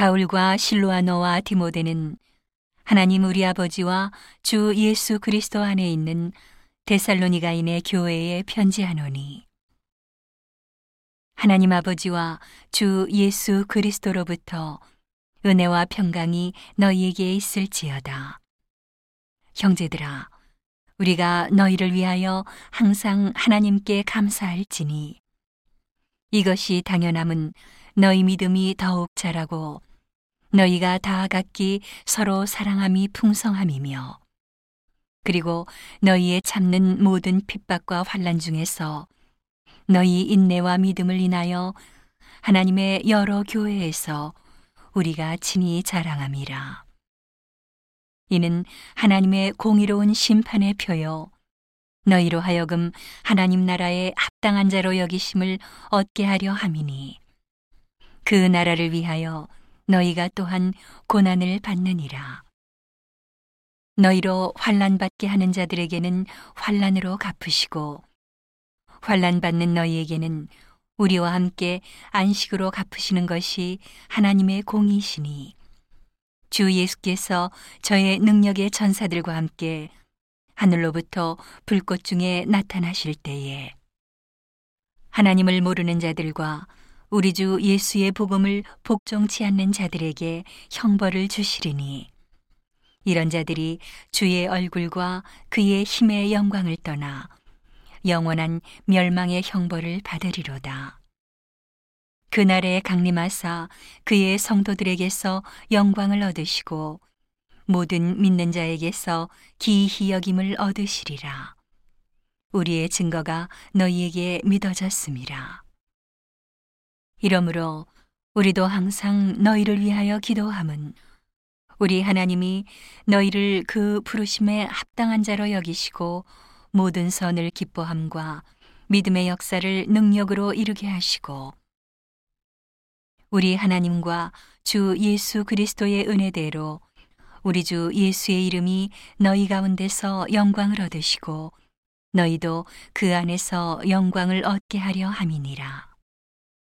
바울과 실로아너와 디모데는 하나님 우리 아버지와 주 예수 그리스도 안에 있는 데살로니가인의 교회에 편지하노니 하나님 아버지와 주 예수 그리스도로부터 은혜와 평강이 너희에게 있을지어다. 형제들아, 우리가 너희를 위하여 항상 하나님께 감사할지니 이것이 당연함은 너희 믿음이 더욱 자라고 너희가 다 각기 서로 사랑함이 풍성함이며 그리고 너희의 참는 모든 핍박과 환란 중에서 너희 인내와 믿음을 인하여 하나님의 여러 교회에서 우리가 친히 자랑함이라. 이는 하나님의 공의로운 심판의 표요. 너희로 하여금 하나님 나라의 합당한 자로 여기심을 얻게 하려 함이니 그 나라를 위하여 너희가 또한 고난을 받느니라. 너희로 환란 받게 하는 자들에게는 환란으로 갚으시고 환란 받는 너희에게는 우리와 함께 안식으로 갚으시는 것이 하나님의 공이시니 주 예수께서 저의 능력의 전사들과 함께 하늘로부터 불꽃 중에 나타나실 때에 하나님을 모르는 자들과 우리 주 예수의 복음을 복종치 않는 자들에게 형벌을 주시리니 이런 자들이 주의 얼굴과 그의 힘의 영광을 떠나 영원한 멸망의 형벌을 받으리로다. 그날에 강림하사 그의 성도들에게서 영광을 얻으시고 모든 믿는 자에게서 기히 여김을 얻으시리라. 우리의 증거가 너희에게 믿어졌습니다. 이러므로 우리도 항상 너희를 위하여 기도함은 우리 하나님이 너희를 그 부르심에 합당한 자로 여기시고 모든 선을 기뻐함과 믿음의 역사를 능력으로 이루게 하시고 우리 하나님과 주 예수 그리스도의 은혜대로 우리 주 예수의 이름이 너희 가운데서 영광을 얻으시고 너희도 그 안에서 영광을 얻게 하려 함이니라.